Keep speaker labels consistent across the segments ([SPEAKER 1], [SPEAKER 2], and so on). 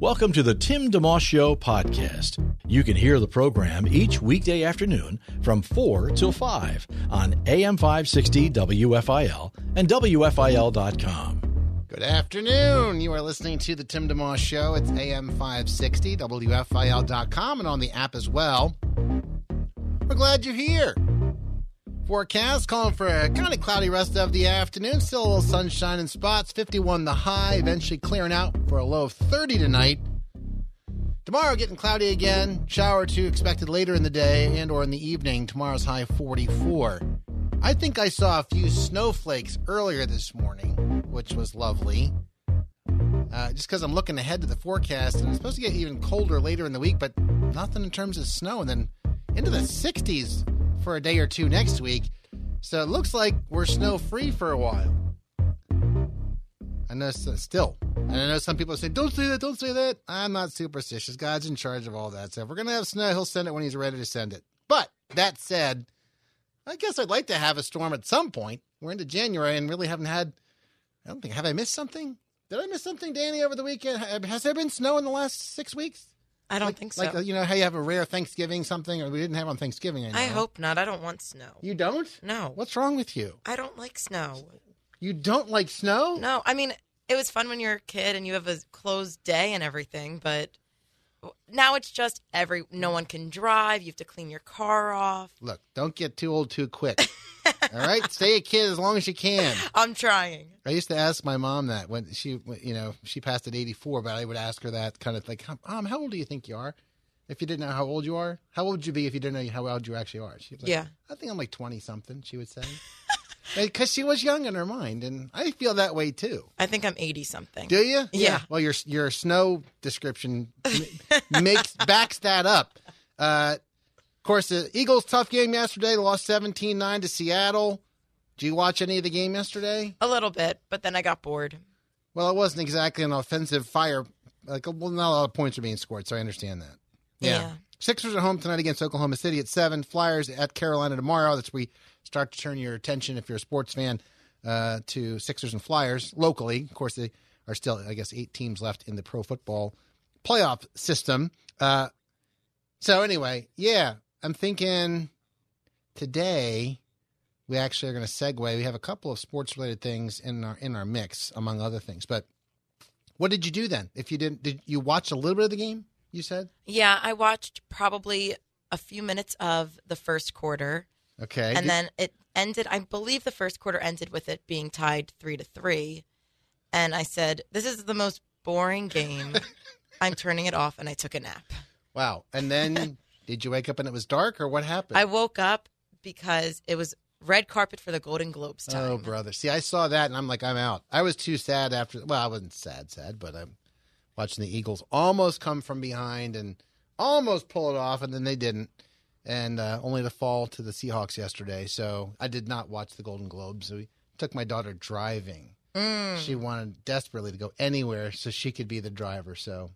[SPEAKER 1] Welcome to the Tim DeMoss Show podcast. You can hear the program each weekday afternoon from 4 till 5 on AM 560 WFIL and WFIL.com.
[SPEAKER 2] Good afternoon. You are listening to the Tim DeMoss Show. It's AM 560, WFIL.com, and on the app as well. We're glad you're here. Forecast calling for a kind of cloudy rest of the afternoon. Still a little sunshine in spots. 51 the high, eventually clearing out for a low of 30 tonight. Tomorrow getting cloudy again. Shower two expected later in the day and or in the evening. Tomorrow's high 44. I think I saw a few snowflakes earlier this morning, which was lovely. Uh, just because I'm looking ahead to the forecast, and it's supposed to get even colder later in the week, but nothing in terms of snow. And then into the 60s for a day or two next week. So it looks like we're snow free for a while. I know still. And I know some people say, don't say that, don't say that. I'm not superstitious. God's in charge of all that. So if we're going to have snow, he'll send it when he's ready to send it. But that said, I guess I'd like to have a storm at some point. We're into January and really haven't had, I don't think, have I missed something? Did I miss something, Danny, over the weekend? Has there been snow in the last six weeks?
[SPEAKER 3] I don't
[SPEAKER 2] like,
[SPEAKER 3] think so.
[SPEAKER 2] Like, uh, you know how you have a rare Thanksgiving something, or we didn't have on Thanksgiving. I,
[SPEAKER 3] I hope not. I don't want snow.
[SPEAKER 2] You don't?
[SPEAKER 3] No.
[SPEAKER 2] What's wrong with you?
[SPEAKER 3] I don't like snow.
[SPEAKER 2] You don't like snow?
[SPEAKER 3] No. I mean, it was fun when you're a kid and you have a closed day and everything, but now it's just every no one can drive. You have to clean your car off.
[SPEAKER 2] Look, don't get too old too quick. All right, stay a kid as long as you can.
[SPEAKER 3] I'm trying.
[SPEAKER 2] I used to ask my mom that when she, you know, she passed at 84, but I would ask her that kind of like, "Mom, how old do you think you are?" If you didn't know how old you are, how old would you be if you didn't know how old you actually are? She'd like,
[SPEAKER 3] yeah,
[SPEAKER 2] I think I'm like 20 something. She would say. Because she was young in her mind, and I feel that way too.
[SPEAKER 3] I think I'm eighty something.
[SPEAKER 2] Do you?
[SPEAKER 3] Yeah.
[SPEAKER 2] Well, your your snow description makes backs that up. Uh, of course, the Eagles' tough game yesterday. They lost 17-9 to Seattle. Did you watch any of the game yesterday?
[SPEAKER 3] A little bit, but then I got bored.
[SPEAKER 2] Well, it wasn't exactly an offensive fire. Like, well, not a lot of points are being scored, so I understand that. Yeah.
[SPEAKER 3] yeah.
[SPEAKER 2] Sixers at home tonight against Oklahoma City at seven. Flyers at Carolina tomorrow. That's we start to turn your attention if you're a sports fan uh, to Sixers and Flyers locally. Of course, they are still, I guess, eight teams left in the pro football playoff system. Uh, so anyway, yeah, I'm thinking today we actually are going to segue. We have a couple of sports related things in our in our mix, among other things. But what did you do then? If you didn't, did you watch a little bit of the game? You said,
[SPEAKER 3] yeah, I watched probably a few minutes of the first quarter.
[SPEAKER 2] Okay,
[SPEAKER 3] and then it ended. I believe the first quarter ended with it being tied three to three, and I said, "This is the most boring game." I'm turning it off, and I took a nap.
[SPEAKER 2] Wow! And then did you wake up and it was dark, or what happened?
[SPEAKER 3] I woke up because it was red carpet for the Golden Globes oh, time.
[SPEAKER 2] Oh, brother! See, I saw that, and I'm like, I'm out. I was too sad after. Well, I wasn't sad, sad, but I'm watching the Eagles almost come from behind and almost pull it off, and then they didn't, and uh, only to fall to the Seahawks yesterday. So I did not watch the Golden Globes. So we took my daughter driving.
[SPEAKER 3] Mm.
[SPEAKER 2] She wanted desperately to go anywhere so she could be the driver. So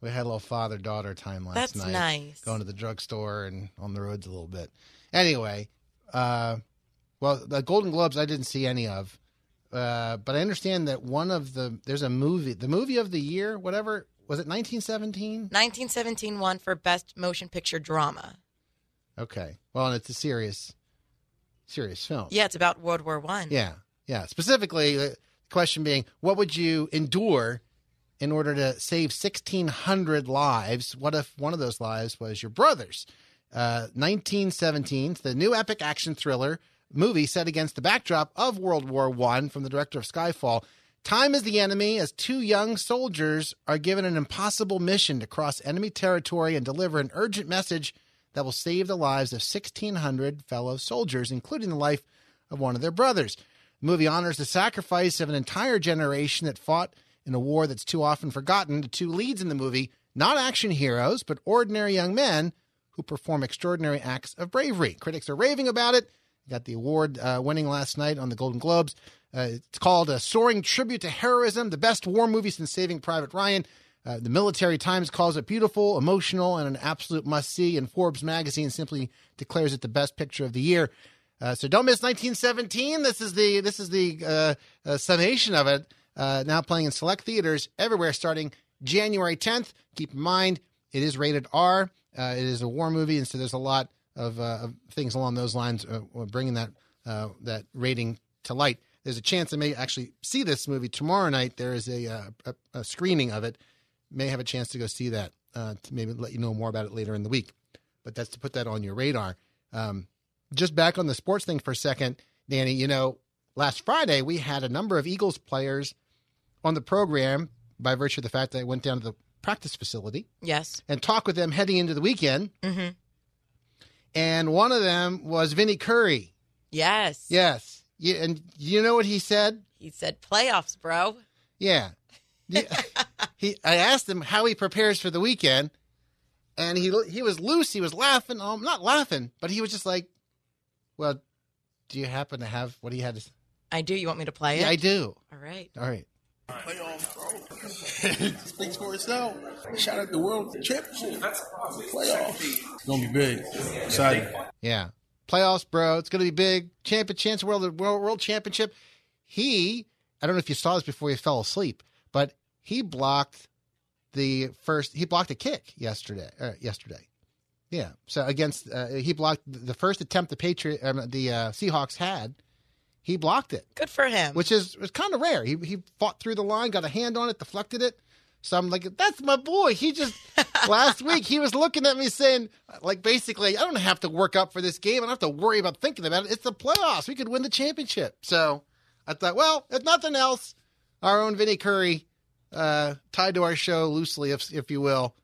[SPEAKER 2] we had a little father daughter time last
[SPEAKER 3] That's
[SPEAKER 2] night.
[SPEAKER 3] nice.
[SPEAKER 2] Going to the drugstore and on the roads a little bit. Anyway, uh, well, the Golden Globes I didn't see any of. Uh, but I understand that one of the there's a movie, the movie of the year, whatever was it, 1917?
[SPEAKER 3] 1917 won for best motion picture drama.
[SPEAKER 2] Okay, well, and it's a serious, serious film.
[SPEAKER 3] Yeah, it's about World War One.
[SPEAKER 2] Yeah, yeah. Specifically, the question being, what would you endure in order to save 1,600 lives? What if one of those lives was your brother's? Uh, 1917, the new epic action thriller movie set against the backdrop of World War One from the director of Skyfall. Time is the enemy as two young soldiers are given an impossible mission to cross enemy territory and deliver an urgent message that will save the lives of 1,600 fellow soldiers, including the life of one of their brothers. The movie honors the sacrifice of an entire generation that fought in a war that's too often forgotten. The two leads in the movie, not action heroes, but ordinary young men who perform extraordinary acts of bravery. Critics are raving about it. Got the award uh, winning last night on the Golden Globes. Uh, it's called a soaring tribute to heroism, the best war movie since Saving Private Ryan. Uh, the Military Times calls it beautiful, emotional, and an absolute must see. And Forbes magazine simply declares it the best picture of the year. Uh, so don't miss 1917. This is the this is the uh, uh, summation of it. Uh, now playing in select theaters everywhere starting January 10th. Keep in mind it is rated R. It is a war movie, and so there's a lot of, of things along those lines bringing that that rating to light. There's a chance I may actually see this movie tomorrow night. There is a, a, a screening of it. May have a chance to go see that. to maybe let you know more about it later in the week. But that's to put that on your radar. Um, just back on the sports thing for a second, Danny, you know, last Friday we had a number of Eagles players on the program by virtue of the fact that I went down to the practice facility.
[SPEAKER 3] Yes.
[SPEAKER 2] And talked with them heading into the weekend.
[SPEAKER 3] Mm-hmm.
[SPEAKER 2] And one of them was Vinny Curry.
[SPEAKER 3] Yes.
[SPEAKER 2] Yes. Yeah, and you know what he said?
[SPEAKER 3] He said playoffs, bro.
[SPEAKER 2] Yeah. He I asked him how he prepares for the weekend and he he was loose, he was laughing, um not laughing, but he was just like well, do you happen to have what he had to
[SPEAKER 3] I do. You want me to play
[SPEAKER 2] Yeah,
[SPEAKER 3] it?
[SPEAKER 2] I do.
[SPEAKER 3] All right.
[SPEAKER 2] All right.
[SPEAKER 4] Playoffs, bro. Speaks for itself. Shout out the world championship. That's playoffs. It's gonna be big. Exciting.
[SPEAKER 2] Yeah. Playoffs, bro. It's going to be big. Champion chance world, world world championship. He, I don't know if you saw this before he fell asleep, but he blocked the first. He blocked a kick yesterday. Uh, yesterday. Yeah. So against uh, he blocked the first attempt the Patriot um, the uh, Seahawks had. He blocked it,
[SPEAKER 3] Good for him.
[SPEAKER 2] which is was kind of rare. He he fought through the line, got a hand on it, deflected it. So I'm like, that's my boy. He just last week he was looking at me saying, like, basically, I don't have to work up for this game. I don't have to worry about thinking about it. It's the playoffs. We could win the championship. So I thought, well, if nothing else, our own Vinny Curry, uh, tied to our show loosely, if if you will,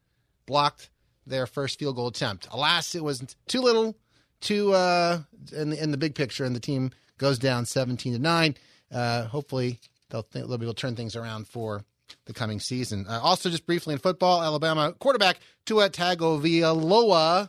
[SPEAKER 2] blocked their first field goal attempt. Alas, it was too little, too uh, in the in the big picture, and the team goes down seventeen to nine. Uh, hopefully, they'll they'll be able to turn things around for the coming season. Uh, also, just briefly in football, Alabama quarterback Tua Tagovailoa. I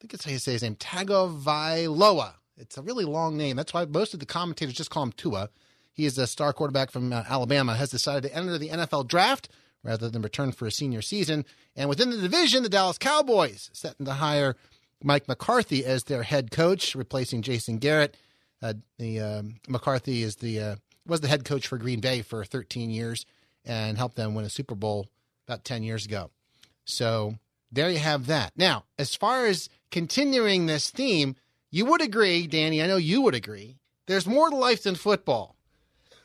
[SPEAKER 2] think it's how you say his name, Tagovailoa. It's a really long name. That's why most of the commentators just call him Tua. He is a star quarterback from uh, Alabama. Has decided to enter the NFL draft rather than return for a senior season. And within the division, the Dallas Cowboys setting to hire Mike McCarthy as their head coach, replacing Jason Garrett. Uh, the um, McCarthy is the uh, was the head coach for Green Bay for 13 years and helped them win a Super Bowl about 10 years ago. So there you have that. Now, as far as continuing this theme, you would agree, Danny. I know you would agree. There's more to life than football.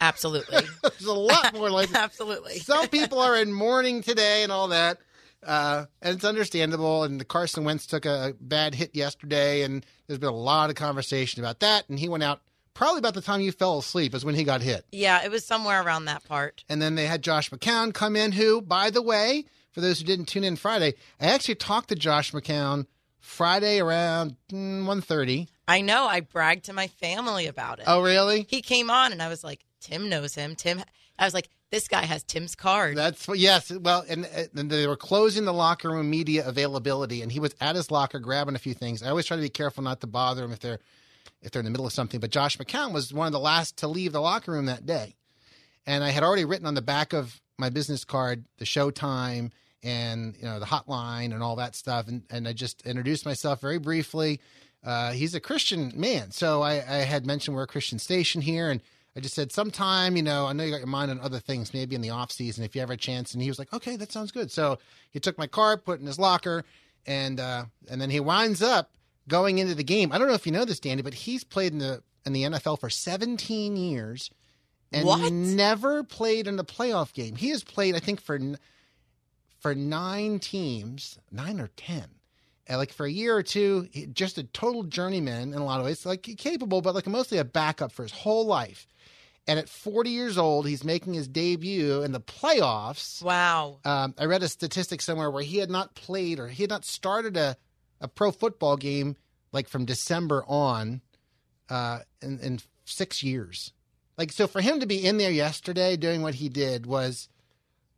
[SPEAKER 3] Absolutely.
[SPEAKER 2] There's a lot more life.
[SPEAKER 3] Absolutely.
[SPEAKER 2] Some people are in mourning today and all that. Uh, and it's understandable. And the Carson Wentz took a bad hit yesterday, and there's been a lot of conversation about that. And he went out probably about the time you fell asleep is when he got hit.
[SPEAKER 3] Yeah, it was somewhere around that part.
[SPEAKER 2] And then they had Josh McCown come in, who, by the way, for those who didn't tune in Friday, I actually talked to Josh McCown Friday around mm, 1.30.
[SPEAKER 3] I know. I bragged to my family about it.
[SPEAKER 2] Oh, really?
[SPEAKER 3] He came on, and I was like, Tim knows him. Tim, I was like, this guy has Tim's card.
[SPEAKER 2] That's yes. Well, and, and they were closing the locker room media availability, and he was at his locker grabbing a few things. I always try to be careful not to bother him if they're if they're in the middle of something. But Josh McCown was one of the last to leave the locker room that day, and I had already written on the back of my business card the show time and you know the hotline and all that stuff, and and I just introduced myself very briefly. Uh, he's a Christian man, so I, I had mentioned we're a Christian station here, and I just said sometime, you know, I know you got your mind on other things, maybe in the off season if you have a chance. And he was like, okay, that sounds good. So he took my card, put it in his locker, and uh, and then he winds up going into the game. I don't know if you know this, Danny, but he's played in the in the NFL for 17 years and
[SPEAKER 3] What?
[SPEAKER 2] never played in a playoff game. He has played, I think, for for nine teams, nine or ten. Uh, like for a year or two, just a total journeyman in a lot of ways, like capable, but like mostly a backup for his whole life. And at 40 years old, he's making his debut in the playoffs.
[SPEAKER 3] wow.
[SPEAKER 2] Um, I read a statistic somewhere where he had not played or he had not started a, a pro football game like from December on uh, in, in six years. Like so, for him to be in there yesterday doing what he did was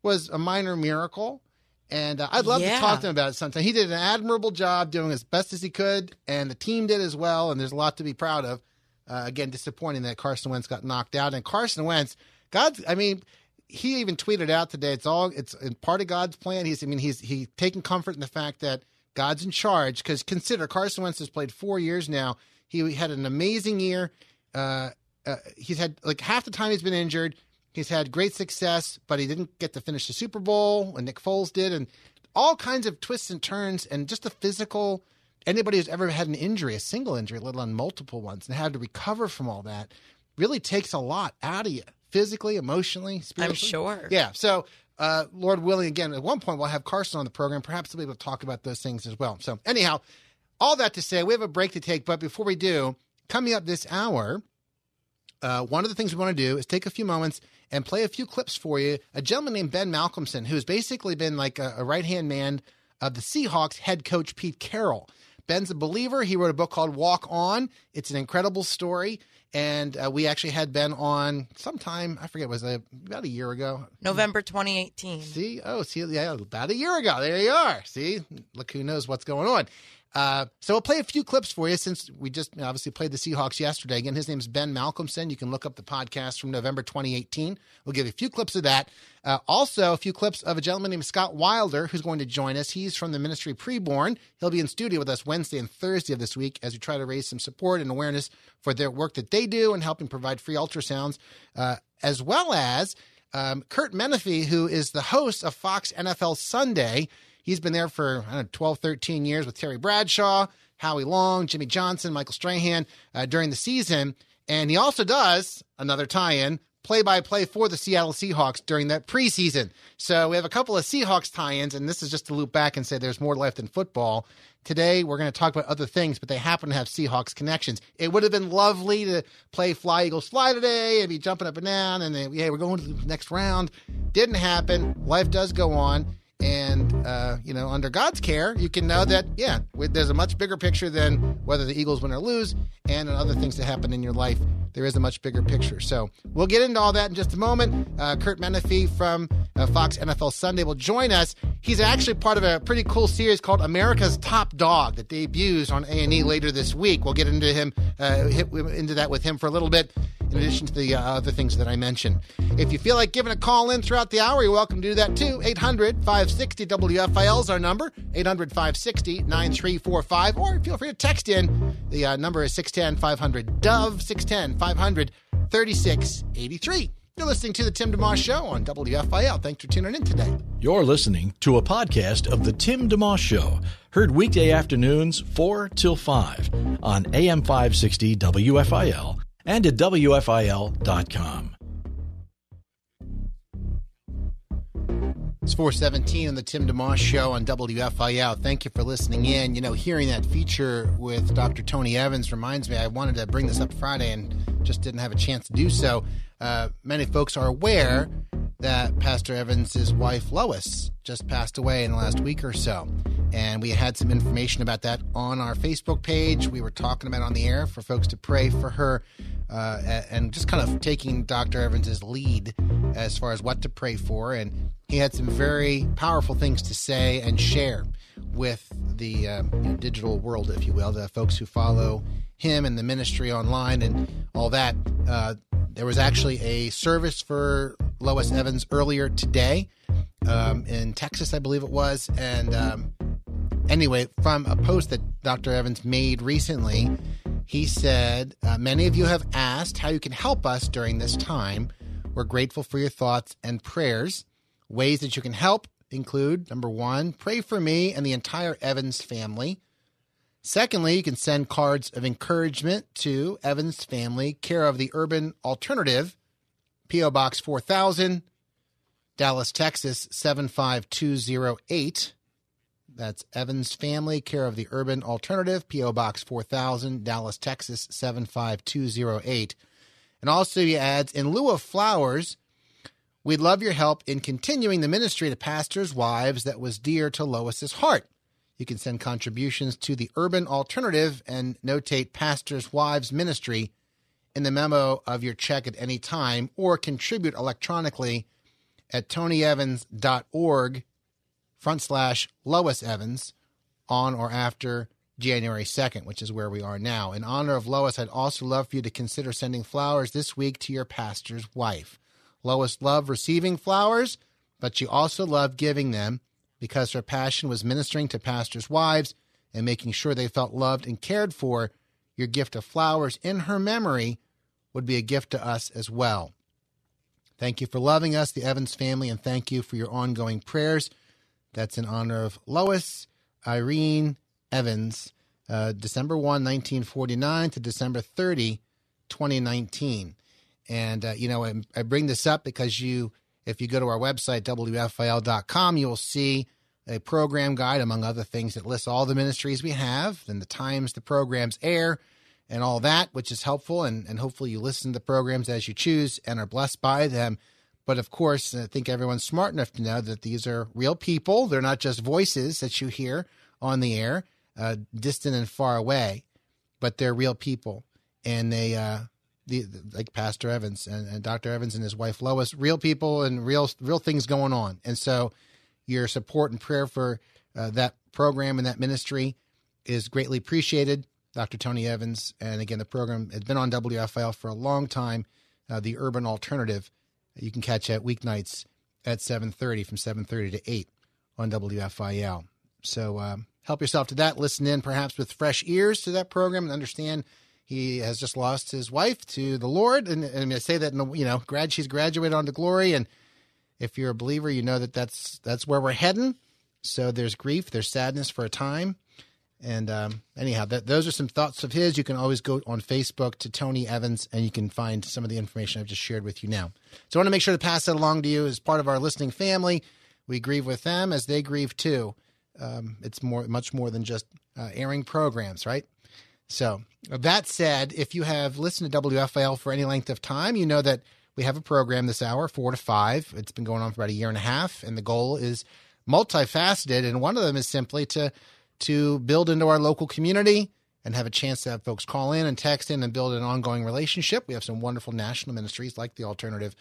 [SPEAKER 2] was a minor miracle. And uh, I'd love
[SPEAKER 3] Yeah.
[SPEAKER 2] to talk to him about it sometime. He did an admirable job doing as best as he could, and the team did as well. And there's a lot to be proud of. Uh, again, disappointing that Carson Wentz got knocked out. And Carson Wentz, God's, I mean, he even tweeted out today. It's all it's part of God's plan. He's, I mean, he's he taking comfort in the fact that God's in charge. Because consider Carson Wentz has played four years now. He had an amazing year. Uh, uh, he's had like half the time he's been injured. He's had great success, but he didn't get to finish the Super Bowl, and Nick Foles did, and all kinds of twists and turns, and just the physical. Anybody who's ever had an injury, a single injury, let alone multiple ones, and had to recover from all that, really takes a lot out of you, physically, emotionally, spiritually.
[SPEAKER 3] I'm sure.
[SPEAKER 2] Yeah. So, uh, Lord willing, again, at one point we'll have Carson on the program. Perhaps we'll be able to talk about those things as well. So, anyhow, all that to say, we have a break to take, but before we do, coming up this hour, uh, one of the things we want to do is take a few moments and play a few clips for you. A gentleman named Ben Malcolmson, who's basically been like a, a right hand man of the Seahawks head coach Pete Carroll. Ben's a believer. He wrote a book called Walk On. It's an incredible story. And uh, we actually had Ben on sometime, I forget, was it about a year ago?
[SPEAKER 3] November 2018.
[SPEAKER 2] See, oh, see, yeah, about a year ago. There you are. See, look who knows what's going on. Uh, so we'll play a few clips for you since we just obviously played the Seahawks yesterday. Again, his name's Ben Malcolmson. You can look up the podcast from November 2018. We'll give you a few clips of that. Uh, also, a few clips of a gentleman named Scott Wilder who's going to join us. He's from the ministry Preborn. He'll be in studio with us Wednesday and Thursday of this week as we try to raise some support and awareness for their work that they do and helping provide free ultrasounds, uh, as well as um, Kurt Menefee, who is the host of Fox NFL Sunday. He's been there for I don't know, 12, 13 years with Terry Bradshaw, Howie Long, Jimmy Johnson, Michael Strahan uh, during the season. And he also does another tie in play by play for the Seattle Seahawks during that preseason. So we have a couple of Seahawks tie ins, and this is just to loop back and say there's more life than football. Today, we're going to talk about other things, but they happen to have Seahawks connections. It would have been lovely to play Fly Eagles Fly today and be jumping up and down, and then, yeah, we're going to the next round. Didn't happen. Life does go on. And, uh, you know, under God's care, you can know that, yeah, there's a much bigger picture than whether the Eagles win or lose and other things that happen in your life. There is a much bigger picture. So we'll get into all that in just a moment. Uh, Kurt Menefee from uh, Fox NFL Sunday will join us. He's actually part of a pretty cool series called America's Top Dog that debuts on A&E later this week. We'll get into him, uh, into that with him for a little bit in addition to the uh, other things that I mentioned. If you feel like giving a call in throughout the hour, you're welcome to do that too. 800 560 WFIL is our number, 800 560 9345, or feel free to text in. The uh, number is 610 500 Dove, 610 500 3683. You're listening to The Tim DeMoss Show on WFIL. Thanks for tuning in today.
[SPEAKER 1] You're listening to a podcast of The Tim DeMoss Show, heard weekday afternoons 4 till 5 on AM 560 WFIL and at WFIL.com.
[SPEAKER 2] It's 417 on the Tim DeMoss Show on WFIL. Thank you for listening in. You know, hearing that feature with Dr. Tony Evans reminds me I wanted to bring this up Friday and just didn't have a chance to do so. Uh, many folks are aware that Pastor Evans' wife, Lois, just passed away in the last week or so. And we had some information about that on our Facebook page. We were talking about on the air for folks to pray for her uh, and just kind of taking Dr. Evans' lead as far as what to pray for. And he had some very powerful things to say and share with the uh, you know, digital world, if you will, the folks who follow him and the ministry online and all that. Uh, there was actually a service for Lois Evans earlier today um, in Texas, I believe it was. And um, anyway, from a post that Dr. Evans made recently, he said, uh, Many of you have asked how you can help us during this time. We're grateful for your thoughts and prayers. Ways that you can help include number one, pray for me and the entire Evans family. Secondly, you can send cards of encouragement to Evans family, care of the Urban Alternative, P.O. Box 4000, Dallas, Texas 75208. That's Evans Family, care of the Urban Alternative, P.O. Box 4000, Dallas, Texas 75208. And also, he adds, in lieu of flowers, we'd love your help in continuing the ministry to pastors' wives that was dear to Lois's heart. You can send contributions to the Urban Alternative and notate Pastors' Wives Ministry in the memo of your check at any time or contribute electronically at tonyevans.org front slash Lois Evans on or after January 2nd, which is where we are now. In honor of Lois, I'd also love for you to consider sending flowers this week to your pastor's wife. Lois loved receiving flowers, but she also loved giving them because her passion was ministering to pastors' wives and making sure they felt loved and cared for. Your gift of flowers in her memory would be a gift to us as well. Thank you for loving us, the Evans family, and thank you for your ongoing prayers. That's in honor of Lois, Irene, Evans, uh, December 1, 1949 to December 30, 2019. And, uh, you know, I, I, bring this up because you, if you go to our website, WFIL.com, you'll see a program guide, among other things, that lists all the ministries we have and the times the programs air and all that, which is helpful. And, and hopefully you listen to the programs as you choose and are blessed by them. But of course, I think everyone's smart enough to know that these are real people. They're not just voices that you hear on the air uh, distant and far away, but they're real people, and they uh, the, like Pastor Evans and, and Dr. Evans and his wife Lois, real people and real real things going on, and so your support and prayer for uh, that program and that ministry is greatly appreciated. Dr. Tony Evans, and again, the program has been on WFIL for a long time. Uh, the Urban Alternative, you can catch at weeknights at 7:30 from 7:30 to 8 on WFIL. So um, help yourself to that. Listen in perhaps with fresh ears to that program and understand he has just lost his wife to the Lord. And, and I say that, in you know, grad, she's graduated on to glory. And if you're a believer, you know that that's, that's where we're heading. So there's grief, there's sadness for a time. And um, anyhow, that, those are some thoughts of his. You can always go on Facebook to Tony Evans and you can find some of the information I've just shared with you now. So I want to make sure to pass that along to you as part of our listening family. We grieve with them as they grieve too um, it's more much more than just uh, airing programs, right? So that said, if you have listened to WFIL for any length of time, you know that we have a program this hour, four to five. It's been going on for about a year and a half, and the goal is multifaceted. And one of them is simply to to build into our local community and have a chance to have folks call in and text in and build an ongoing relationship. We have some wonderful national ministries like the Alternative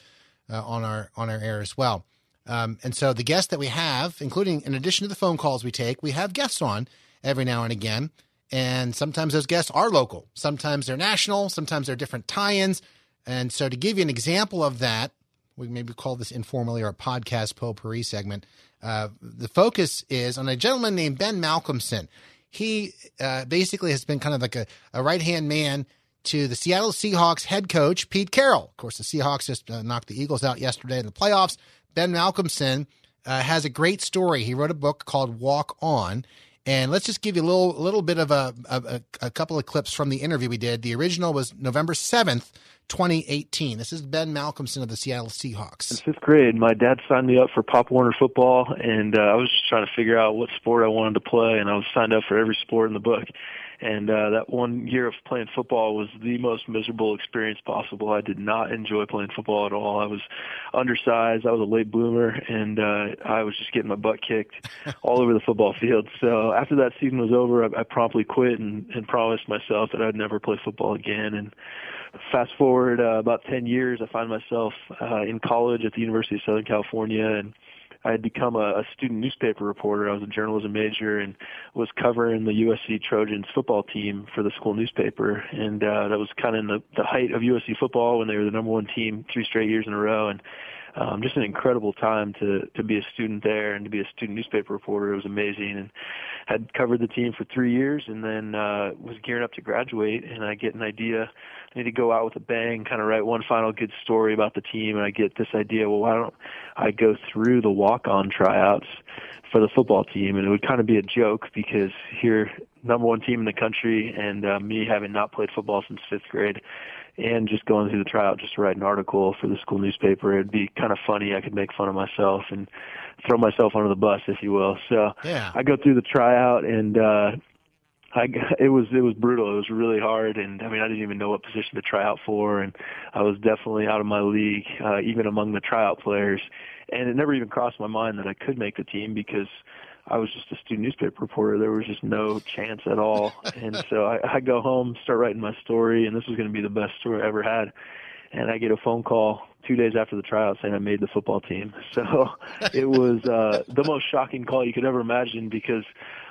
[SPEAKER 2] uh, on our on our air as well. Um, and so the guests that we have, including in addition to the phone calls we take, we have guests on every now and again. And sometimes those guests are local, sometimes they're national, sometimes they're different tie ins. And so to give you an example of that, we maybe call this informally our podcast potpourri segment. Uh, the focus is on a gentleman named Ben Malcolmson. He uh, basically has been kind of like a, a right hand man to the Seattle Seahawks head coach, Pete Carroll. Of course, the Seahawks just uh, knocked the Eagles out yesterday in the playoffs. Ben Malcolmson uh, has a great story. He wrote a book called Walk On. And let's just give you a little little bit of a, a, a couple of clips from the interview we did. The original was November 7th, 2018. This is Ben Malcolmson of the Seattle Seahawks.
[SPEAKER 5] In fifth grade, my dad signed me up for Pop Warner football, and uh, I was just trying to figure out what sport I wanted to play, and I was signed up for every sport in the book. And uh, that one year of playing football was the most miserable experience possible. I did not enjoy playing football at all. I was undersized. I was a late bloomer, and uh, I was just getting my butt kicked all over the football field. So after that season was over, I, I promptly quit and, and promised myself that I'd never play football again. And fast forward uh, about 10 years, I find myself uh, in college at the University of Southern California and I had become a, a student newspaper reporter. I was a journalism major and was covering the USC Trojans football team for the school newspaper. And uh, that was kind of in the, the height of USC football when they were the number one team three straight years in a row. And um, just an incredible time to to be a student there and to be a student newspaper reporter. It was amazing, and had covered the team for three years, and then uh, was gearing up to graduate. And I get an idea, I need to go out with a bang, kind of write one final good story about the team. And I get this idea, well, why don't I go through the walk-on tryouts for the football team? And it would kind of be a joke because here, number one team in the country, and uh, me having not played football since fifth grade and just going through the tryout just to write an article for the school newspaper. It'd be kind of funny. I could make fun of myself and throw myself under the bus, if you will. So
[SPEAKER 2] yeah.
[SPEAKER 5] I go through the tryout and uh I it was it was brutal. It was really hard, and I mean I didn't even know what position to try out for, and I was definitely out of my league, uh, even among the tryout players. And it never even crossed my mind that I could make the team because I was just a student newspaper reporter. There was just no chance at all. and so I, I go home, start writing my story, and this was going to be the best story I ever had. And I get a phone call two days after the tryout saying I made the football team. So it was uh, the most shocking call you could ever imagine because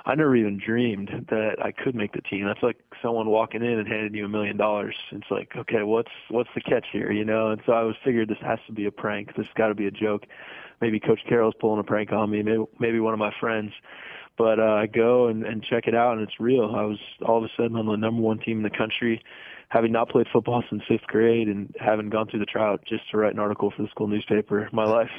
[SPEAKER 5] I never even dreamed that I could make the team. That's like someone walking in and handing you a million dollars. It's like, okay, what's what's the catch here, you know? And so I was figured this has to be a prank. This has got to be a joke. Maybe Coach Carroll's pulling a prank on me. Maybe maybe one of my friends. But uh, I go and, and check it out, and it's real. I was all of a sudden on the number one team in the country having not played football since fifth grade and having gone through the tryout just to write an article for the school newspaper, my life,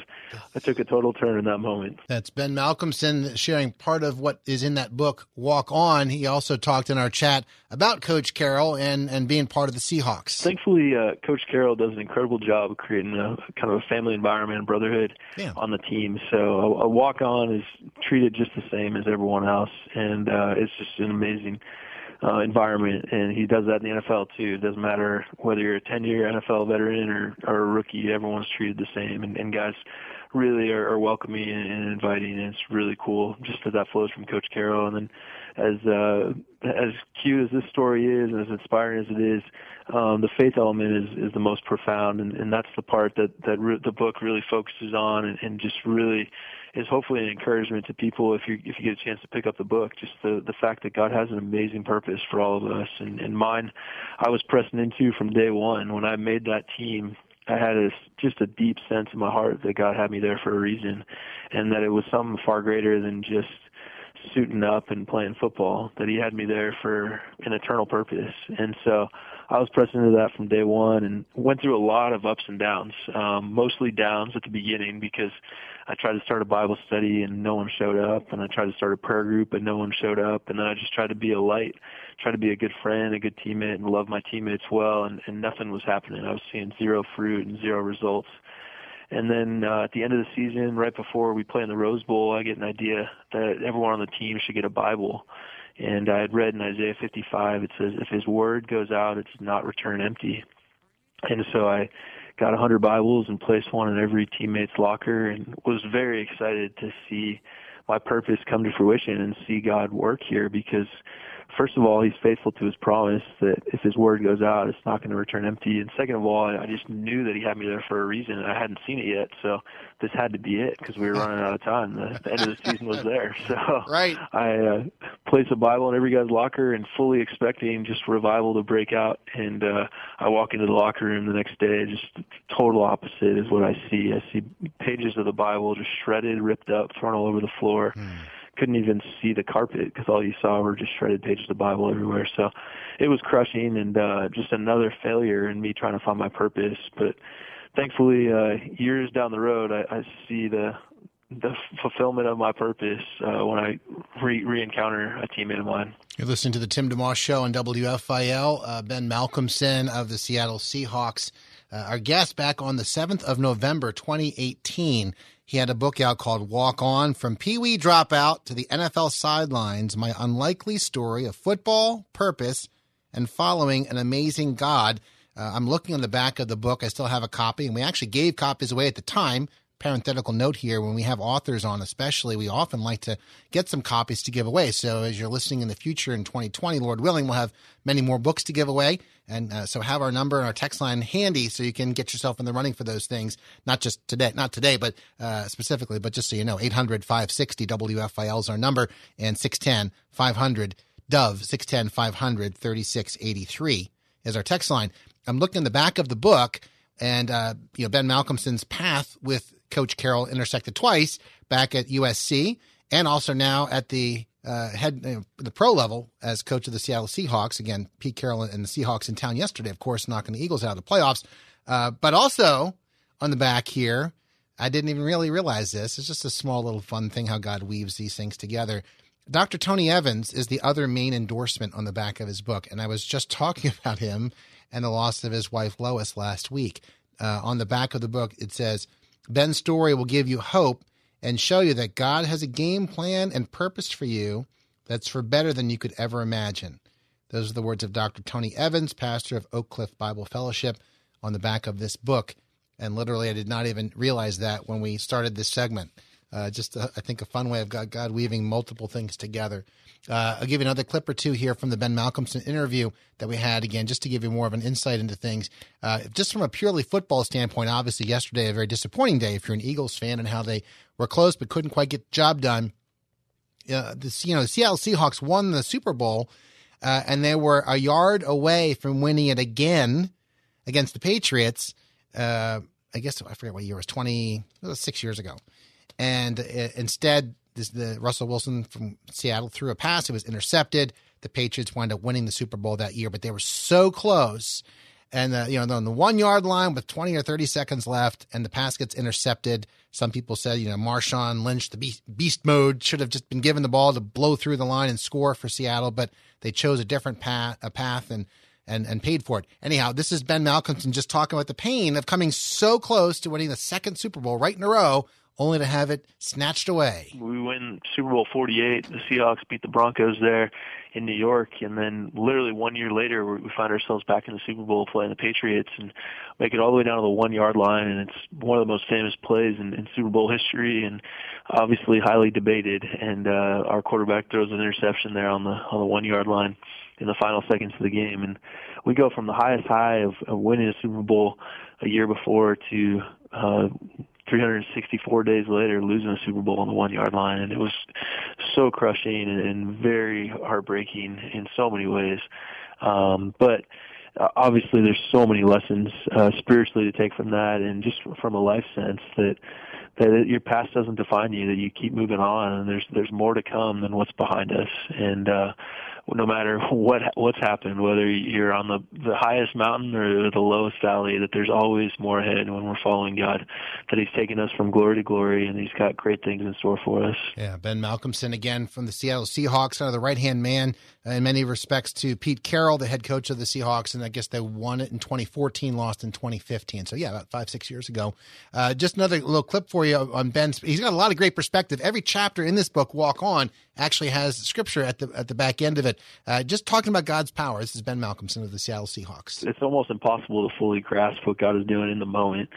[SPEAKER 5] I took a total turn in that moment.
[SPEAKER 2] That's Ben Malcolmson sharing part of what is in that book, Walk On. He also talked in our chat about Coach Carroll and, and being part of the Seahawks.
[SPEAKER 5] Thankfully, uh, Coach Carroll does an incredible job of creating a kind of a family environment and brotherhood yeah. on the team. So a, a walk on is treated just the same as everyone else, and uh, it's just an amazing uh, environment, and he does that in the NFL too. It doesn't matter whether you're a 10-year NFL veteran or, or a rookie; everyone's treated the same, and, and guys really are, are welcoming and, and inviting, and it's really cool. Just that that flows from Coach Carroll, and then as uh, as cute as this story is, and as inspiring as it is, um, the faith element is is the most profound, and, and that's the part that that re- the book really focuses on, and, and just really is hopefully an encouragement to people if you if you get a chance to pick up the book. Just the the fact that God has an amazing purpose for all of us, and, and mine, I was pressing into from day one when I made that team. I had a, just a deep sense in my heart that God had me there for a reason, and that it was something far greater than just suiting up and playing football. That He had me there for an eternal purpose, and so I was pressing into that from day one and went through a lot of ups and downs, um, mostly downs at the beginning because I tried to start a Bible study and no one showed up, and I tried to start a prayer group and no one showed up, and then I just tried to be a light, try to be a good friend, a good teammate, and love my teammates well, and, and nothing was happening. I was seeing zero fruit and zero results. And then uh, at the end of the season, right before we play in the Rose Bowl, I get an idea that everyone on the team should get a Bible. And I had read in Isaiah 55, it says, if his word goes out, it does not return empty. And so I got a 100 Bibles and placed one in every teammate's locker and was very excited to see my purpose come to fruition and see God work here because first of all, he's faithful to his promise that if his word goes out, it's not going to return empty. And second of all, I just knew that he had me there for a reason, and I hadn't seen it yet. So this had to be it because we were running out of time. The, the end of the season was there. So
[SPEAKER 2] right.
[SPEAKER 5] I uh, placed a Bible in every guy's locker and fully expecting just revival to break out. And uh, I walk into the locker room the next day, just total opposite is what I see. I see pages of the Bible just shredded, ripped up, thrown all over the floor. Mm couldn't even see the carpet because all you saw were just shredded pages of the Bible everywhere. So it was crushing and uh, just another failure in me trying to find my purpose. But thankfully, uh, years down the road, I, I see the the fulfillment of my purpose uh, when I re- re-encounter a teammate of mine.
[SPEAKER 2] You're listening to the Tim DeMoss Show on WFIL. Uh, ben Malcolmson of the Seattle Seahawks, uh, our guest back on the 7th of November, 2018. He had a book out called Walk On From Pee Wee Dropout to the NFL Sidelines My Unlikely Story of Football, Purpose, and Following an Amazing God. Uh, I'm looking on the back of the book. I still have a copy, and we actually gave copies away at the time parenthetical note here when we have authors on, especially, we often like to get some copies to give away. So as you're listening in the future in 2020, Lord willing, we'll have many more books to give away. And uh, so have our number and our text line handy so you can get yourself in the running for those things. Not just today, not today, but uh, specifically, but just so you know, 800 560 WFIL is our number and 610 500 Dove 610 500 3683 is our text line. I'm looking in the back of the book and uh, you know Ben Malcolmson's path with Coach Carroll intersected twice back at USC and also now at the uh, head you know, the pro level as coach of the Seattle Seahawks. Again, Pete Carroll and the Seahawks in town yesterday, of course, knocking the Eagles out of the playoffs. Uh, but also on the back here, I didn't even really realize this. It's just a small little fun thing how God weaves these things together. Dr. Tony Evans is the other main endorsement on the back of his book, and I was just talking about him and the loss of his wife Lois last week. Uh, on the back of the book, it says Ben's story will give you hope and show you that God has a game plan and purpose for you that's for better than you could ever imagine. Those are the words of Dr. Tony Evans, pastor of Oak Cliff Bible Fellowship, on the back of this book. And literally, I did not even realize that when we started this segment. Uh, just, a, I think, a fun way of God, God weaving multiple things together. Uh, I'll give you another clip or two here from the Ben Malcolmson interview that we had again, just to give you more of an insight into things. Uh, just from a purely football standpoint, obviously, yesterday, a very disappointing day if you're an Eagles fan and how they were close but couldn't quite get the job done. Uh, the, you know, the Seattle Seahawks won the Super Bowl, uh, and they were a yard away from winning it again against the Patriots. Uh, I guess I forget what year it was, 20, it was six years ago and uh, instead, this, the Russell Wilson from Seattle threw a pass. It was intercepted. The Patriots wound up winning the Super Bowl that year, but they were so close. And uh, you know, on the one yard line with 20 or 30 seconds left, and the pass gets intercepted. Some people said, you know, Marshawn Lynch, the beast, beast mode, should have just been given the ball to blow through the line and score for Seattle, but they chose a different path, a path, and and and paid for it. Anyhow, this is Ben Malcolmson just talking about the pain of coming so close to winning the second Super Bowl right in a row only to have it snatched away.
[SPEAKER 5] We win Super Bowl 48. The Seahawks beat the Broncos there in New York, and then literally one year later, we find ourselves back in the Super Bowl playing the Patriots and make it all the way down to the one yard line. And it's one of the most famous plays in, in Super Bowl history, and obviously highly debated. And uh, our quarterback throws an interception there on the on the one yard line in the final seconds of the game, and we go from the highest high of, of winning a Super Bowl a year before to uh, 364 days later losing the Super Bowl on the one yard line, and it was so crushing and, and very heartbreaking in so many ways. Um, but uh, obviously, there's so many lessons uh, spiritually to take from that, and just from a life sense that that your past doesn't define you, that you keep moving on, and there's there's more to come than what's behind us, and uh, no matter what what's happened, whether you're on the the highest mountain or the lowest valley, that there's always more ahead when we're following God. That He's taken us from glory to glory, and He's got great things in store for us.
[SPEAKER 2] Yeah, Ben Malcolmson again from the Seattle Seahawks, the right hand man in many respects to Pete Carroll, the head coach of the Seahawks, and I guess they won it in 2014, lost in 2015. So yeah, about five six years ago. Uh, just another little clip for you on Ben. He's got a lot of great perspective. Every chapter in this book, Walk On, actually has scripture at the at the back end of it. Uh, just talking about God's power. This is Ben Malcolmson of the Seattle Seahawks.
[SPEAKER 5] It's almost impossible to fully grasp what God is doing in the moment,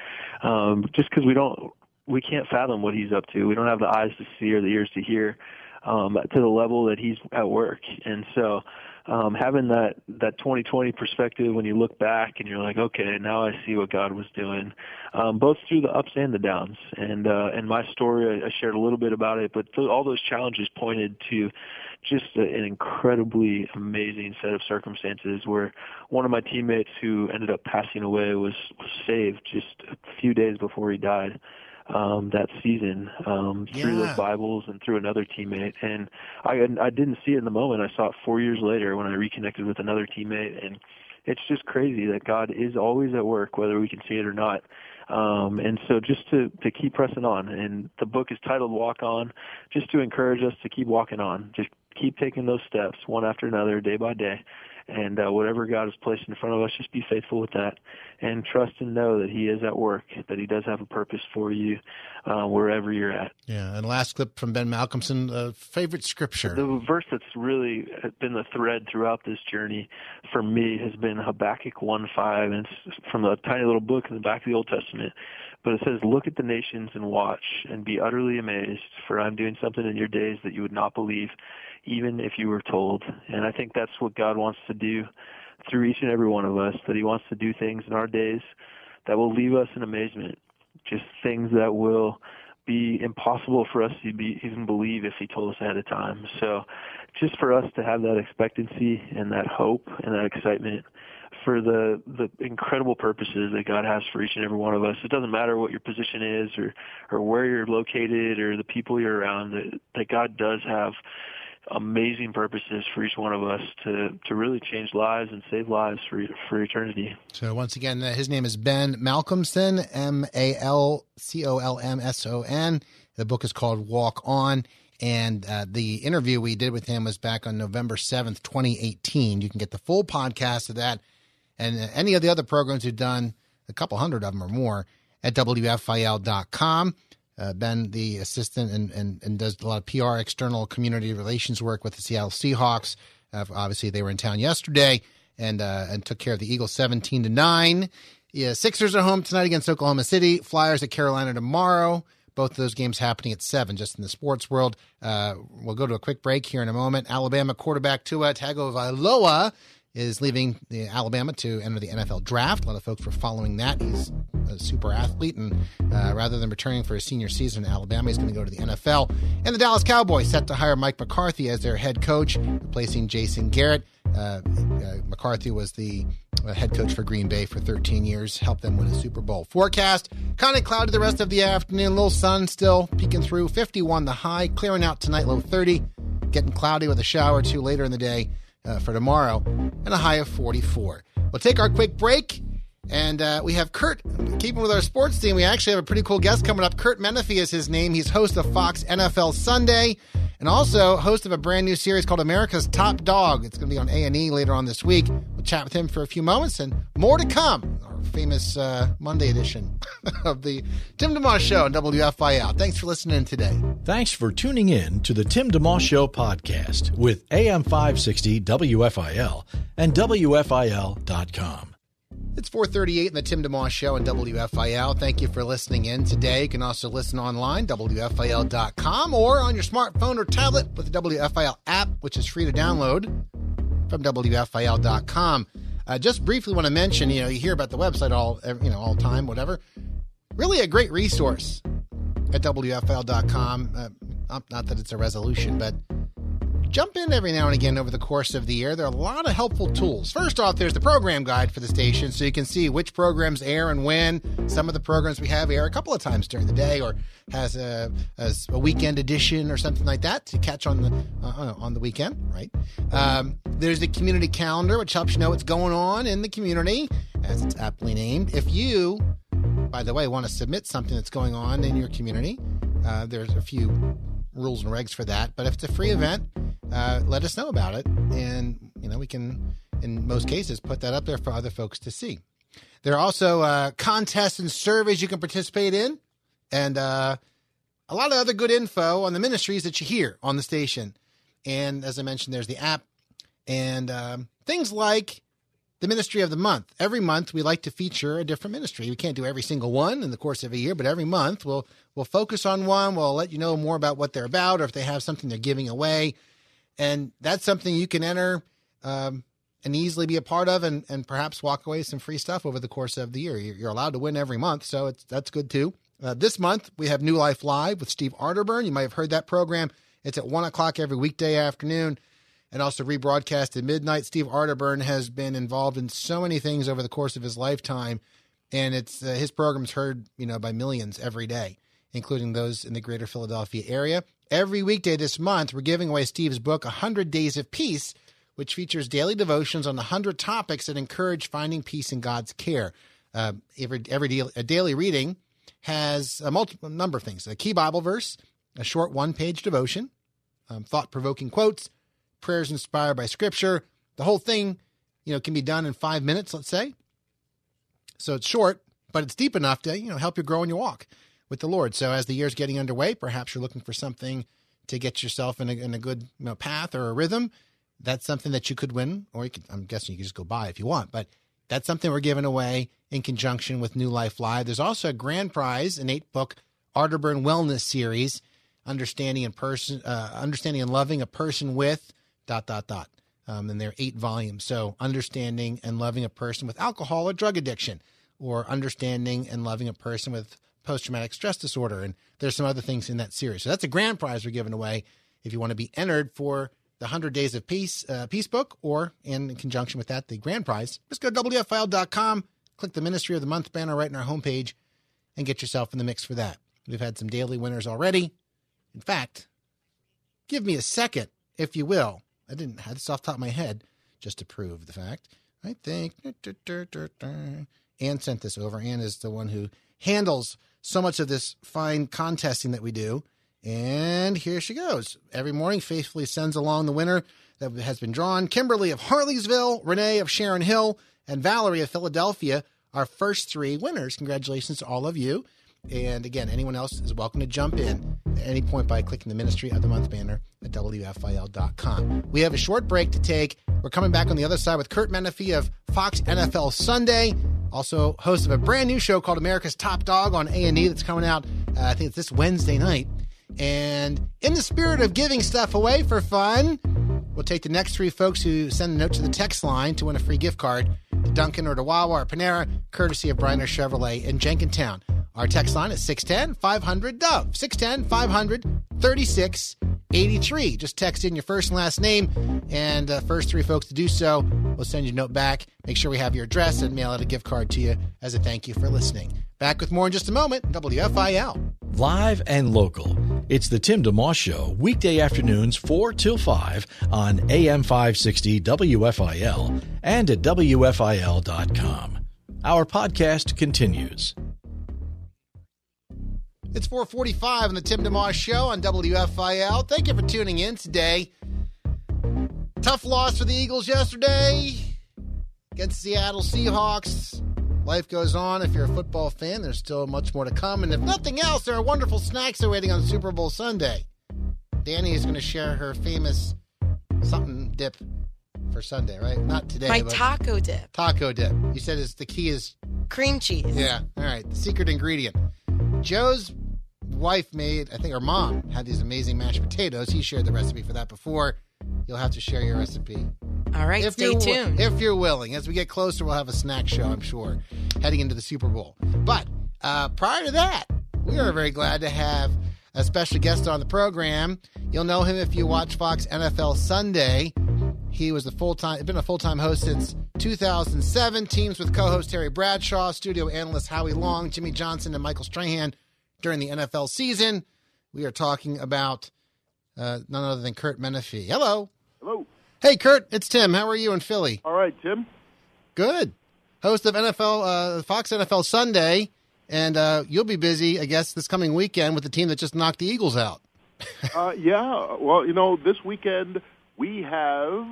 [SPEAKER 5] um, just because we don't, we can't fathom what He's up to. We don't have the eyes to see or the ears to hear um, to the level that He's at work, and so um, having that that 2020 perspective when you look back and you're like, okay, now I see what God was doing, um, both through the ups and the downs. And uh, in my story, I, I shared a little bit about it, but all those challenges pointed to just a, an incredibly amazing set of circumstances where one of my teammates who ended up passing away was, was saved just a few days before he died um, that season um, through
[SPEAKER 2] Yeah.
[SPEAKER 5] those Bibles and through another teammate. And I I didn't see it in the moment. I saw it four years later when I reconnected with another teammate, and it's just crazy that God is always at work, whether we can see it or not. Um, and so just to, to keep pressing on, and the book is titled Walk On, just to encourage us to keep walking on, just keep taking those steps one after another, day by day. And uh, whatever God has placed in front of us, just be faithful with that, and trust and know that He is at work, that He does have a purpose for you, uh, wherever you're at.
[SPEAKER 2] Yeah, and last clip from Ben Malcolmson. Uh, favorite scripture.
[SPEAKER 5] The verse that's really been the thread throughout this journey for me has been Habakkuk 1:5, and it's from a tiny little book in the back of the Old Testament. But it says, Look at the nations and watch, and be utterly amazed, for I'm doing something in your days that you would not believe, even if you were told. And I think that's what God wants to do through each and every one of us, that He wants to do things in our days that will leave us in amazement, just things that will be impossible for us to be, even believe if he told us ahead of time. So just for us to have that expectancy and that hope and that excitement for the the incredible purposes that God has for each and every one of us. It doesn't matter what your position is or or where you're located or the people you're around that, that God does have amazing purposes for each one of us to to really change lives and save lives for for eternity.
[SPEAKER 2] So once again, uh, his name is Ben Malcolmson, M A L C O L M S O N. The book is called Walk On. And uh, the interview we did with him was back on November 7th, 2018. You can get the full podcast of that and any of the other programs we've done, a couple hundred of them or more, at WFIL.com. Uh, ben, the assistant, and, and, and does a lot of PR, external community relations work with the Seattle Seahawks. Uh, obviously, they were in town yesterday and uh, and took care of the Eagles 17 to 9. Yeah, Sixers are home tonight against Oklahoma City. Flyers at Carolina tomorrow. Both of those games happening at 7, just in the sports world. Uh, we'll go to a quick break here in a moment. Alabama quarterback Tua Tagovailoa is leaving the Alabama to enter the NFL draft. A lot of folks were following that. He's a super athlete, and uh, rather than returning for his senior season in Alabama, he's going to go to the NFL. And the Dallas Cowboys set to hire Mike McCarthy as their head coach, replacing Jason Garrett. Uh, uh, McCarthy was the uh, head coach for Green Bay for 13 years, helped them win a Super Bowl. Forecast kind of cloudy the rest of the afternoon. Little sun still peeking through. 51 the high, clearing out tonight, low 30. Getting cloudy with a shower or two later in the day uh, for tomorrow, and a high of 44. We'll take our quick break. And uh, we have Curt, keeping with our sports team. We actually have a pretty cool guest coming up. Curt Menefee is his name. He's host of Fox NFL Sunday and also host of a brand new series called America's Top Dog. It's going to be on A&E later on this week. We'll chat with him for a few moments and more to come. Our famous uh, Monday edition of the Tim DeMoss Show on WFIL. Thanks for listening today.
[SPEAKER 1] Thanks for tuning in to the Tim DeMoss Show podcast with AM 560 WFIL and WFIL.com.
[SPEAKER 2] It's 438 in the Tim DeMoss Show on WFIL. Thank you for listening in today. You can also listen online, WFIL.com, or on your smartphone or tablet with the WFIL app, which is free to download from WFIL.com. Uh, just briefly want to mention, you know, you hear about the website all, you know, all time, whatever. Really a great resource at WFIL.com. Uh, not that it's a resolution, but jump in every now and again over the course of the year. There are a lot of helpful tools. First off, there's the program guide for the station, so you can see which programs air and when. Some of the programs we have air a couple of times during the day, or has a, a weekend edition or something like that to catch on the uh, on the weekend. Right? Um, there's the community calendar, which helps you know what's going on in the community, as it's aptly named. If you, by the way, want to submit something that's going on in your community, uh, there's a few rules and regs for that. But if it's a free event, uh, let us know about it, and you know we can, in most cases, put that up there for other folks to see. There are also uh, contests and surveys you can participate in, and uh, a lot of other good info on the ministries that you hear on the station. And as I mentioned, there's the app and um, things like the ministry of the month. Every month we like to feature a different ministry. We can't do every single one in the course of a year, but every month we'll we'll focus on one. We'll let you know more about what they're about, or if they have something they're giving away and that's something you can enter um, and easily be a part of, and and perhaps walk away with some free stuff over the course of the year. You're allowed to win every month, so it's that's good too. Uh, this month we have New Life Live with Steve Arterburn. You might have heard that program. It's at one o'clock every weekday afternoon, and also rebroadcast at midnight. Steve Arterburn has been involved in so many things over the course of his lifetime, and it's uh, his program's heard you know by millions every day, including those in the greater Philadelphia area. Every weekday this month, we're giving away Steve's book, 100 Days of Peace, which features daily devotions on 100 topics that encourage finding peace in God's care. Uh, every every a daily reading has a multiple number of things: a key Bible verse, a short one-page devotion, um, thought-provoking quotes, prayers inspired by Scripture. The whole thing, you know, can be done in five minutes, let's say. So it's short, but it's deep enough to you know help you grow in your walk with the Lord. So as the year's getting underway, perhaps you're looking for something to get yourself in a, in a good you know, path or a rhythm. That's something that you could win, or could, I'm guessing you could just go buy if you want. But that's something we're giving away in conjunction with New Life Live. There's also a grand prize, an eight book Arterburn Wellness series, understanding and person, uh, understanding and loving a person with dot dot dot. Um, and they're eight volumes. So understanding and loving a person with alcohol or drug addiction, or understanding and loving a person with post traumatic stress disorder. And there's some other things in that series. So that's a grand prize we're giving away if you want to be entered for the 100 Days of Peace uh, Peace Book, or in conjunction with that, the grand prize. Just go to WFIL.com, click the Ministry of the Month banner right in our homepage, and get yourself in the mix for that. We've had some daily winners already. In fact, give me a second, if you will. I didn't have this off the top of my head just to prove the fact. I think. Anne sent this over. Anne is the one who handles so much of this fine contesting that we do. And here she goes. Every morning, faithfully sends along the winner that has been drawn Kimberly of Harleysville, Renee of Sharon Hill, and Valerie of Philadelphia, our first three winners. Congratulations to all of you. And again, anyone else is welcome to jump in at any point by clicking the Ministry of the Month banner at WFIL.com. We have a short break to take. We're coming back on the other side with Curt Menefee of Fox NFL Sunday also host of a brand new show called America's Top Dog on A&E that's coming out Uh, I think it's this Wednesday night. And in the spirit of giving stuff away for fun, we'll take the next three folks who send a note to the text line to win a free gift card to Dunkin' or to Wawa or Panera, courtesy of Briner Chevrolet in Jenkintown. Our text line is 610 500 Dove. 610 500 3683. Just text in your first and last name, and uh, first three folks to do so, we'll send you a note back. Make sure we have your address and mail out a gift card to you as a thank you for listening. Back with more in just a moment. WFIL.
[SPEAKER 1] Live and local. It's the Tim DeMoss Show, weekday afternoons 4 till 5 on AM 560 WFIL and at WFIL.com. Our podcast continues.
[SPEAKER 2] It's 445 on the Tim DeMoss Show on WFIL. Thank you for tuning in today. Tough loss for the Eagles yesterday against Seattle Seahawks. Life goes on. If you're a football fan, there's still much more to come. And if nothing else, there are wonderful snacks awaiting on Super Bowl Sunday. Danny is going to share her famous something dip for Sunday, right? Not today.
[SPEAKER 3] My taco dip,
[SPEAKER 2] taco dip. You said is the key is
[SPEAKER 3] cream cheese.
[SPEAKER 2] yeah. All right. The secret ingredient. Joe's wife made, I think her mom had these amazing mashed potatoes. He shared the recipe for that before. You'll have to share your recipe.
[SPEAKER 3] All right, stay tuned.
[SPEAKER 2] If you're willing. As we get closer, we'll have a snack show, I'm sure, heading into the Super Bowl. But uh, prior to that, we are very glad to have a special guest on the program. You'll know him if you watch Fox NFL Sunday. He was a full time, been a full time host since 2007. Teams with co-host Terry Bradshaw, studio analyst Howie Long, Jimmy Johnson, and Michael Strahan during the NFL season. We are talking about uh, none other than Curt Menefee. Hello.
[SPEAKER 6] Hello.
[SPEAKER 2] Hey, Curt. It's Tim. How are you in Philly?
[SPEAKER 6] All right, Tim.
[SPEAKER 2] Good. Host of NFL uh, Fox NFL Sunday, and uh, you'll be busy, I guess, this coming weekend with the team that just knocked the Eagles out.
[SPEAKER 6] Uh, yeah. Well, you know, this weekend we have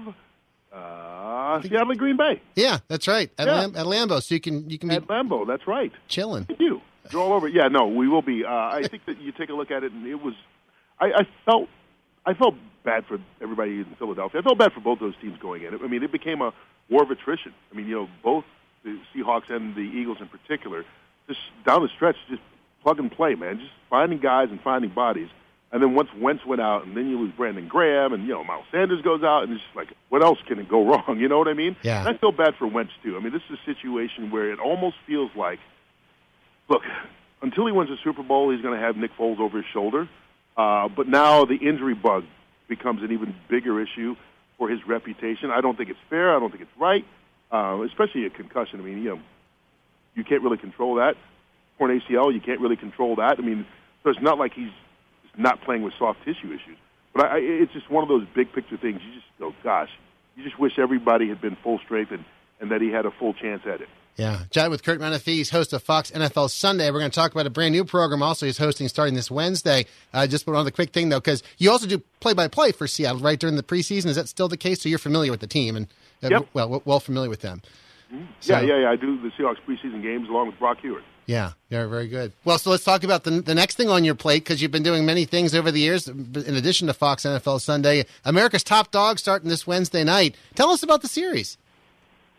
[SPEAKER 6] uh, Seattle Green Bay
[SPEAKER 2] Yeah, that's right. At,
[SPEAKER 6] Yeah.
[SPEAKER 2] Lam- at Lambeau, so you can you can be
[SPEAKER 6] at Lambeau. That's right.
[SPEAKER 2] chilling.
[SPEAKER 6] You. All over. Yeah. No, we will be. Uh, I think that you take a look at it, and it was. I, I felt. I felt bad for everybody in Philadelphia. I felt bad for both those teams going in. I mean, it became a war of attrition. I mean, you know, both the Seahawks and the Eagles in particular, just down the stretch, just plug and play, man. Just finding guys and finding bodies. And then once Wentz went out, and then you lose Brandon Graham, and you know Miles Sanders goes out, and it's just like, what else can it go wrong? You know what I mean?
[SPEAKER 2] Yeah.
[SPEAKER 6] And I feel bad for Wentz too. I mean, this is a situation where it almost feels like, look, until he wins the Super Bowl, he's going to have Nick Foles over his shoulder. Uh, but now the injury bug becomes an even bigger issue for his reputation. I don't think it's fair. I don't think it's right, uh, especially a concussion. I mean, you know, you can't really control that. Torn ACL, you can't really control that. I mean, so it's not like he's not playing with soft tissue issues. But I, I, it's just one of those big picture things. You just go, gosh, you just wish everybody had been full strength and, and that he had a full chance at it.
[SPEAKER 2] Yeah, chat with Curt Menefee. Host of Fox NFL Sunday. We're going to talk about a brand new program. Also, he's hosting starting this Wednesday. Uh, just one other quick thing though, because you also do play by play for Seattle, right during the preseason. Is that still the case? So you're familiar with the team and uh,
[SPEAKER 6] Yep.
[SPEAKER 2] well, well, familiar with them. So-
[SPEAKER 6] yeah, yeah, yeah. I do the Seahawks preseason games along with Brock Huard.
[SPEAKER 2] Yeah, yeah, very good. Well, so let's talk about the, the next thing on your plate because you've been doing many things over the years. In addition to Fox NFL Sunday, America's Top Dog starting this Wednesday night. Tell us about the series.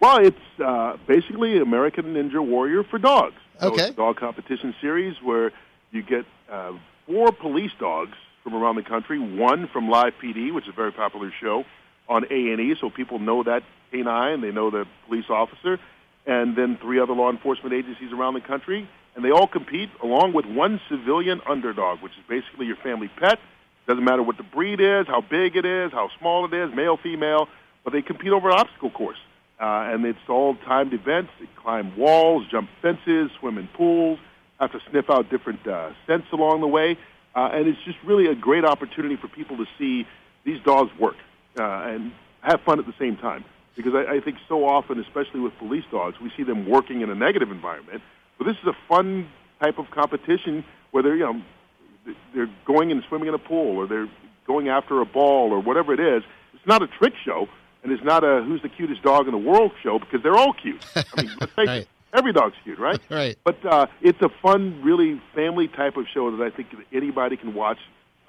[SPEAKER 6] Well, it's uh, basically American Ninja Warrior for dogs. So
[SPEAKER 2] Okay.
[SPEAKER 6] It's a dog competition series where you get uh, four police dogs from around the country. One from Live PD, which is a very popular show on A and E, so people know that canine, and they know the police officer, and then three other law enforcement agencies around the country, and they all compete along with one civilian underdog, which is basically your family pet. Doesn't matter what the breed is, how big it is, how small it is, male, female, but they compete over an obstacle course. Uh, and it's all timed events. They climb walls, jump fences, swim in pools, have to sniff out different uh, scents along the way. Uh, and it's just really a great opportunity for people to see these dogs work uh, and have fun at the same time. Because I, I think so often, especially with police dogs, we see them working in a negative environment. But this is a fun type of competition where they're, you know, they're going and swimming in a pool or they're going after a ball or whatever it is. It's not a trick show, and it's not a who's the cutest dog in the world show because they're all cute. I mean, let's face
[SPEAKER 2] Right.
[SPEAKER 6] it, every dog's cute, right?
[SPEAKER 2] Right.
[SPEAKER 6] But uh, it's a fun, really family type of show that I think anybody can watch.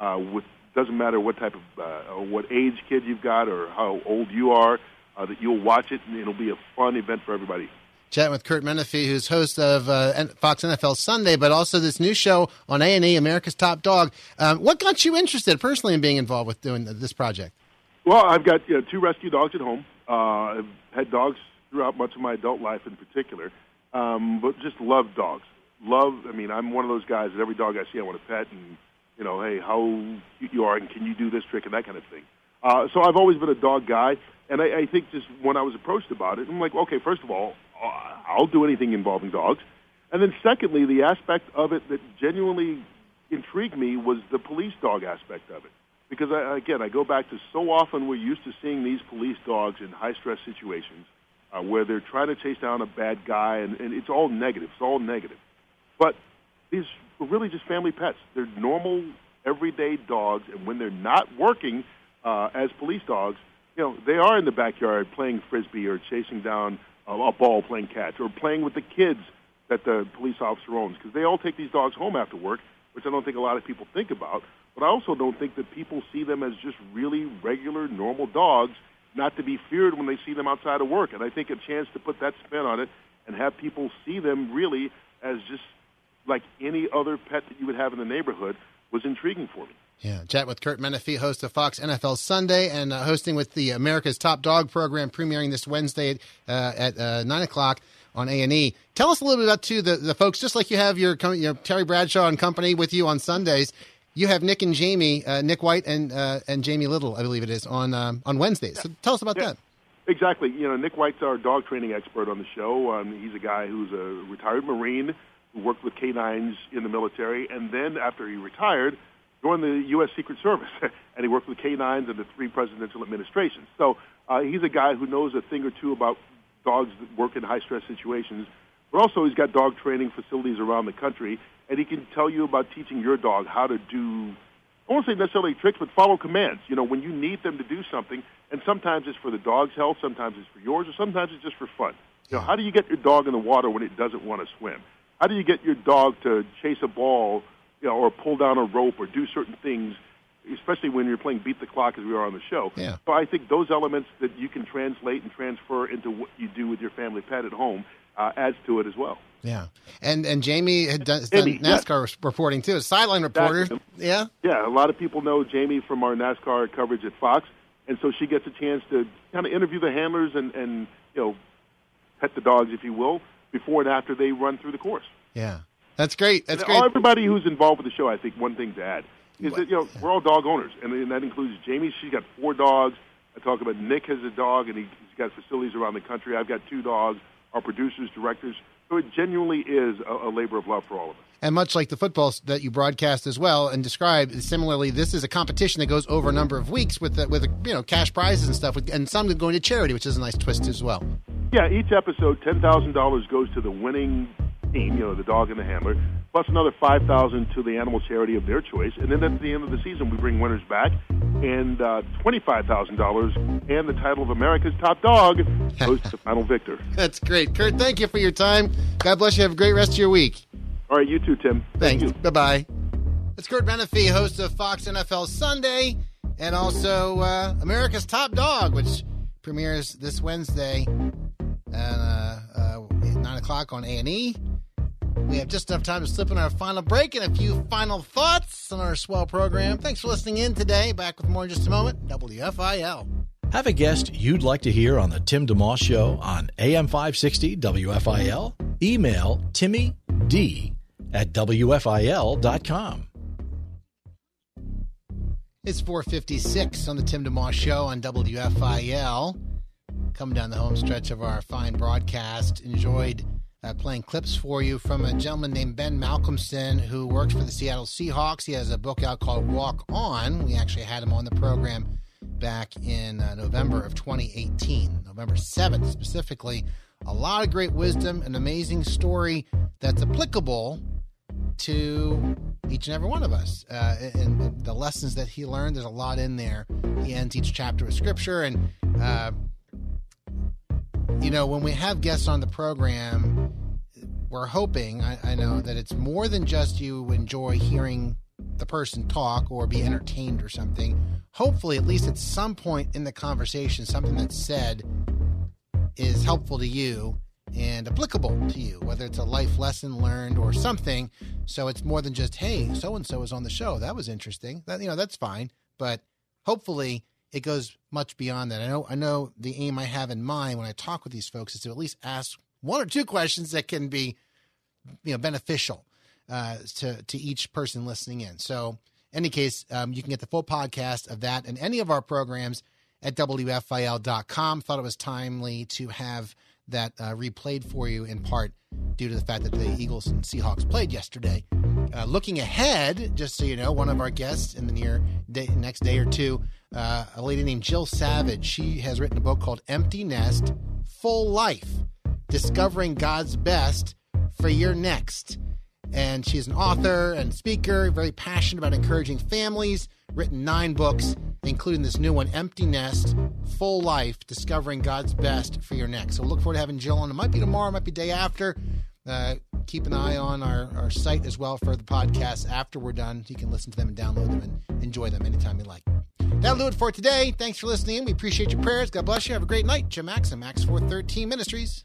[SPEAKER 6] Uh, with doesn't matter what type of uh, or what age kid you've got or how old you are, uh, that you'll watch it and it'll be a fun event for everybody.
[SPEAKER 2] Chatting with Curt Menefee, who's host of uh, Fox NFL Sunday, but also this new show on A and E, America's Top Dog. Um, what got you interested personally in being involved with doing this project?
[SPEAKER 6] Well, I've got you know, two rescue dogs at home. Uh, I've had dogs throughout much of my adult life, in particular, um, but just love dogs. Love. I mean, I'm one of those guys that every dog I see, I want to pet, and you know, hey, how cute you are, and can you do this trick, and that kind of thing. Uh, so I've always been a dog guy, and I, I think just when I was approached about it, I'm like, okay, first of all, uh, I'll do anything involving dogs, and then secondly, the aspect of it that genuinely intrigued me was the police dog aspect of it. Because I, again, I go back to so often we're used to seeing these police dogs in high stress situations uh, where they're trying to chase down a bad guy, and, and it's all negative. It's all negative. But these are really just family pets. They're normal, everyday dogs, and when they're not working uh, as police dogs, you know, they are in the backyard playing frisbee or chasing down a, a ball, playing catch, or playing with the kids that the police officer owns. Because they all take these dogs home after work, which I don't think a lot of people think about. But I also don't think that people see them as just really regular, normal dogs, not to be feared when they see them outside of work. And I think a chance to put that spin on it and have people see them really as just like any other pet that you would have in the neighborhood was intriguing for me.
[SPEAKER 2] Yeah, chat with Curt Menefee, host of Fox NFL Sunday, and uh, hosting with the America's Top Dog program, premiering this Wednesday uh, at uh, nine o'clock on A and E. Tell us a little bit about too the, the folks, just like you have your, your Terry Bradshaw and company with you on Sundays. You have Nick and Jamie, uh, Nick White and uh, and Jamie Little, I believe it is, on um, on Wednesdays. So tell us about yeah. that.
[SPEAKER 6] Exactly. You know, Nick White's our dog training expert on the show. Um, he's a guy who's a retired Marine who worked with canines in the military, and then after he retired, joined the U.S. Secret Service, and he worked with canines in the three presidential administrations. So uh, he's a guy who knows a thing or two about dogs that work in high stress situations. But also, he's got dog training facilities around the country, and he can tell you about teaching your dog how to do. I won't say necessarily tricks, but follow commands. You know, when you need them to do something, and sometimes it's for the dog's health, sometimes it's for yours, or sometimes it's just for fun. You know, how do you get your dog in the water when it doesn't want to swim? How do you get your dog to chase a ball, you know, or pull down a rope or do certain things, especially when you're playing beat the clock as we are on the show?
[SPEAKER 2] Yeah.
[SPEAKER 6] So I think those elements that you can translate and transfer into what you do with your family pet at home uh, adds to it as well.
[SPEAKER 2] Yeah, and and Jamie had done, done NASCAR reporting too, a sideline reporter. yeah,
[SPEAKER 6] yeah. A lot of people know Jamie from our NASCAR coverage at Fox, and so she gets a chance to kind of interview the handlers and and you know pet the dogs, if you will, before and after they run through the course.
[SPEAKER 2] Yeah, that's great. That's
[SPEAKER 6] and
[SPEAKER 2] great.
[SPEAKER 6] Everybody who's involved with the show, I think one thing to add is what? that you know we're all dog owners, and, and that includes Jamie. She's got four dogs. I talk about Nick has a dog, and he, he's got facilities around the country. I've got two dogs. Our producers, directors, so it genuinely is a, a, labor of love for all of us.
[SPEAKER 2] And much like the football that you broadcast as well and describe, similarly, this is a competition that goes over a number of weeks with the, with you know cash prizes and stuff, and some going to charity, which is a nice twist as well.
[SPEAKER 6] Yeah, each episode, ten thousand dollars goes to the winning team, you know, the dog and the handler, plus another five thousand to the animal charity of their choice, and then at the end of the season, we bring winners back, and uh, twenty-five thousand dollars and the title of America's Top Dog goes to the final victor.
[SPEAKER 2] That's great, Curt, Thank you for your time. God bless you. Have a great rest of your week.
[SPEAKER 6] All right, you too, Tim.
[SPEAKER 2] Thanks. Thank Bye bye. It's Curt Menefee, host of Fox NFL Sunday, and also uh, America's Top Dog, which premieres this Wednesday at uh, uh, nine o'clock on A and E. We have just enough time to slip in our final break and a few final thoughts on our swell program. Thanks for listening in today. Back with more in just a moment. WFIL.
[SPEAKER 1] Have a guest you'd like to hear on the Tim DeMoss Show on AM 560 WFIL? Email Timmy D at WFIL.com.
[SPEAKER 2] It's 456 on the Tim DeMoss Show on WFIL. Coming down the home stretch of our fine broadcast. Enjoyed uh, playing clips for you from a gentleman named Ben Malcolmson who works for the Seattle Seahawks. He has a book out called Walk On. We actually had him on the program back in uh, November of 2018, November 7th specifically. A lot of great wisdom, an amazing story that's applicable to each and every one of us. Uh, and, the lessons that he learned, there's a lot in there. He ends each chapter with scripture. And, uh, you know, when we have guests on the program, we're hoping, I, I know, that it's more than just you enjoy hearing the person talk or be entertained or something. Hopefully, at least at some point in the conversation, something that's said is helpful to you and applicable to you, whether it's a life lesson learned or something. So it's more than just, hey, so and so is on the show. That was interesting. That you know, that's fine. But hopefully it goes much beyond that. I know I know the aim I have in mind when I talk with these folks is to at least ask one or two questions that can be you know beneficial uh, to to each person listening in. So, in any case, um, you can get the full podcast of that and any of our programs at wfil.com. Thought it was timely to have that uh, replayed for you in part due to the fact that the Eagles and Seahawks played yesterday. Uh, looking ahead, just so you know, one of our guests in the near day, next day or two, uh, a lady named Jill Savage. She has written a book called Empty Nest, Full Life Discovering God's Best for Your Next. And she's an author and speaker, very passionate about encouraging families, written nine books, including this new one, Empty Nest, Full Life, Discovering God's Best for Your Next. So look forward to having Jill on. It might be tomorrow, it might be day after. Uh, keep an eye on our, our site as well for the podcasts after we're done. You can listen to them and download them and enjoy them anytime you like. That'll do it for today. Thanks for listening. We appreciate your prayers. God bless you. Have a great night. Jim Max and Max 413 Ministries.